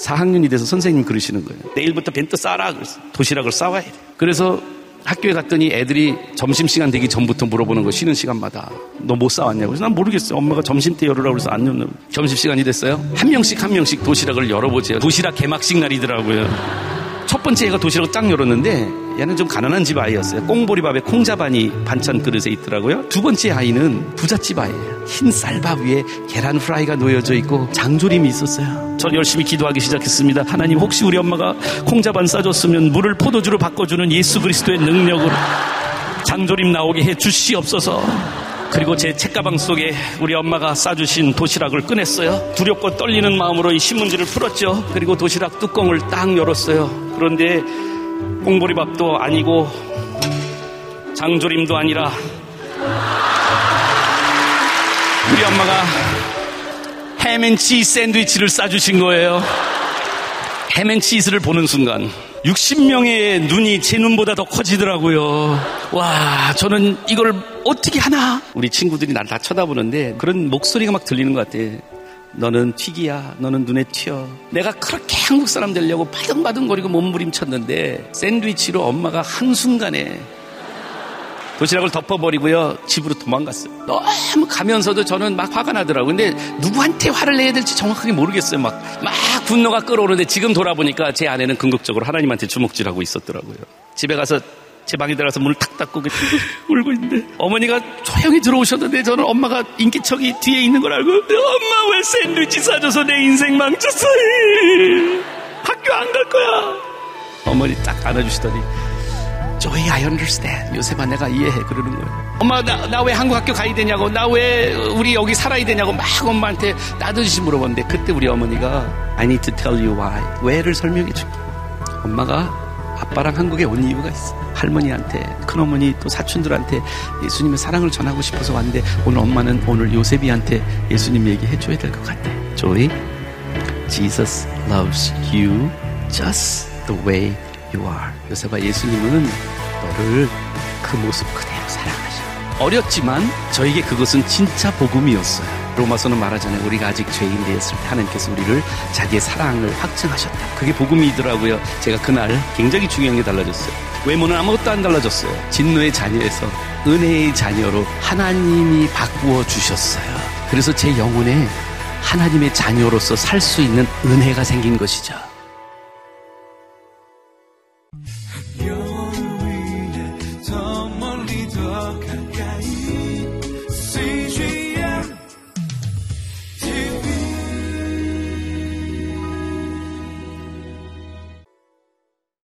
4학년이 돼서 선생님 그러시는 거예요. 내일부터 벤트 싸라. 그래서 도시락을 싸와야 돼. 그래서 학교에 갔더니 애들이 점심시간 되기 전부터 물어보는 거 쉬는 시간마다 너 못 싸왔냐고 그래서 난 모르겠어요 엄마가 점심 때 열으라고 그래서 안 열는 점심시간이 됐어요 한 명씩 한 명씩 도시락을 열어보세요 도시락 개막식 날이더라고요 첫 번째 애가 도시락을 쫙 열었는데 얘는 좀 가난한 집 아이였어요. 꽁보리밥에 콩자반이 반찬 그릇에 있더라고요. 두 번째 아이는 부잣집 아이예요. 흰 쌀밥 위에 계란 프라이가 놓여져 있고 장조림이 있었어요. 전 열심히 기도하기 시작했습니다. 하나님 혹시 우리 엄마가 콩자반 싸줬으면 물을 포도주로 바꿔주는 예수 그리스도의 능력으로 장조림 나오게 해 주시옵소서. 그리고 제 책가방 속에 우리 엄마가 싸주신 도시락을 꺼냈어요. 두렵고 떨리는 마음으로 이 신문지를 풀었죠. 그리고 도시락 뚜껑을 딱 열었어요. 그런데 꽁보리밥도 아니고 장조림도 아니라 우리 엄마가 햄앤치즈 샌드위치를 싸주신 거예요. 햄앤치즈를 보는 순간 60명의 눈이 제 눈보다 더 커지더라고요. 와, 저는 이걸 어떻게 하나? 우리 친구들이 날 다 쳐다보는데 그런 목소리가 막 들리는 것 같아. 너는 튀기야. 너는 눈에 튀어. 내가 그렇게 한국 사람 되려고 바등바등거리고 몸부림쳤는데 샌드위치로 엄마가 한순간에 도시락을 덮어버리고요. 집으로 도망갔어요. 너무 가면서도 저는 막 화가 나더라고요. 근데 누구한테 화를 내야 될지 정확하게 모르겠어요. 막, 막 분노가 끓어오르는데 지금 돌아보니까 제 아내는 궁극적으로 하나님한테 주먹질하고 있었더라고요. 집에 가서 제 방에 들어가서 문을 탁 닫고 울고 있는데 어머니가 조용히 들어오셨는데 저는 엄마가 인기척이 뒤에 있는 걸 알고 엄마 왜 샌드위치 사줘서 내 인생 망쳤어 학교 안 갈 거야. 어머니 딱 안아주시더니 조이 I understand. 요셉아 내가 이해해. 그러는 거예요 엄마 나나왜 한국 학교 가야 되냐고? 나 왜 우리 여기 살아야 되냐고? 막 엄마한테 따뜻이 물어봤는데 그때 우리 어머니가 I need to tell you why 왜를 설명해 줄게. 엄마가 아빠랑 한국에 온 이유가 있어. 할머니한테, 큰어머니 또 사촌들한테 예수님의 사랑을 전하고 싶어서 왔는데 오늘 엄마는 오늘 요셉이한테 예수님 얘기해 줘야 될 것 같아. 조이, Jesus loves you just the way you are. 요셉아, 예수님은 너를 그 모습 그대로 사랑하셔. 어렸지만 저에게 그것은 진짜 복음이었어요. 로마서는 말하잖아요. 우리가 아직 죄인 되었을 때 하나님께서 우리를 자기의 사랑을 확증하셨다. 그게 복음이더라고요. 제가 그날 굉장히 중요한 게 달라졌어요. 외모는 아무것도 안 달라졌어요. 진노의 자녀에서 은혜의 자녀로 하나님이 바꾸어 주셨어요. 그래서 제 영혼에 하나님의 자녀로서 살 수 있는 은혜가 생긴 것이죠.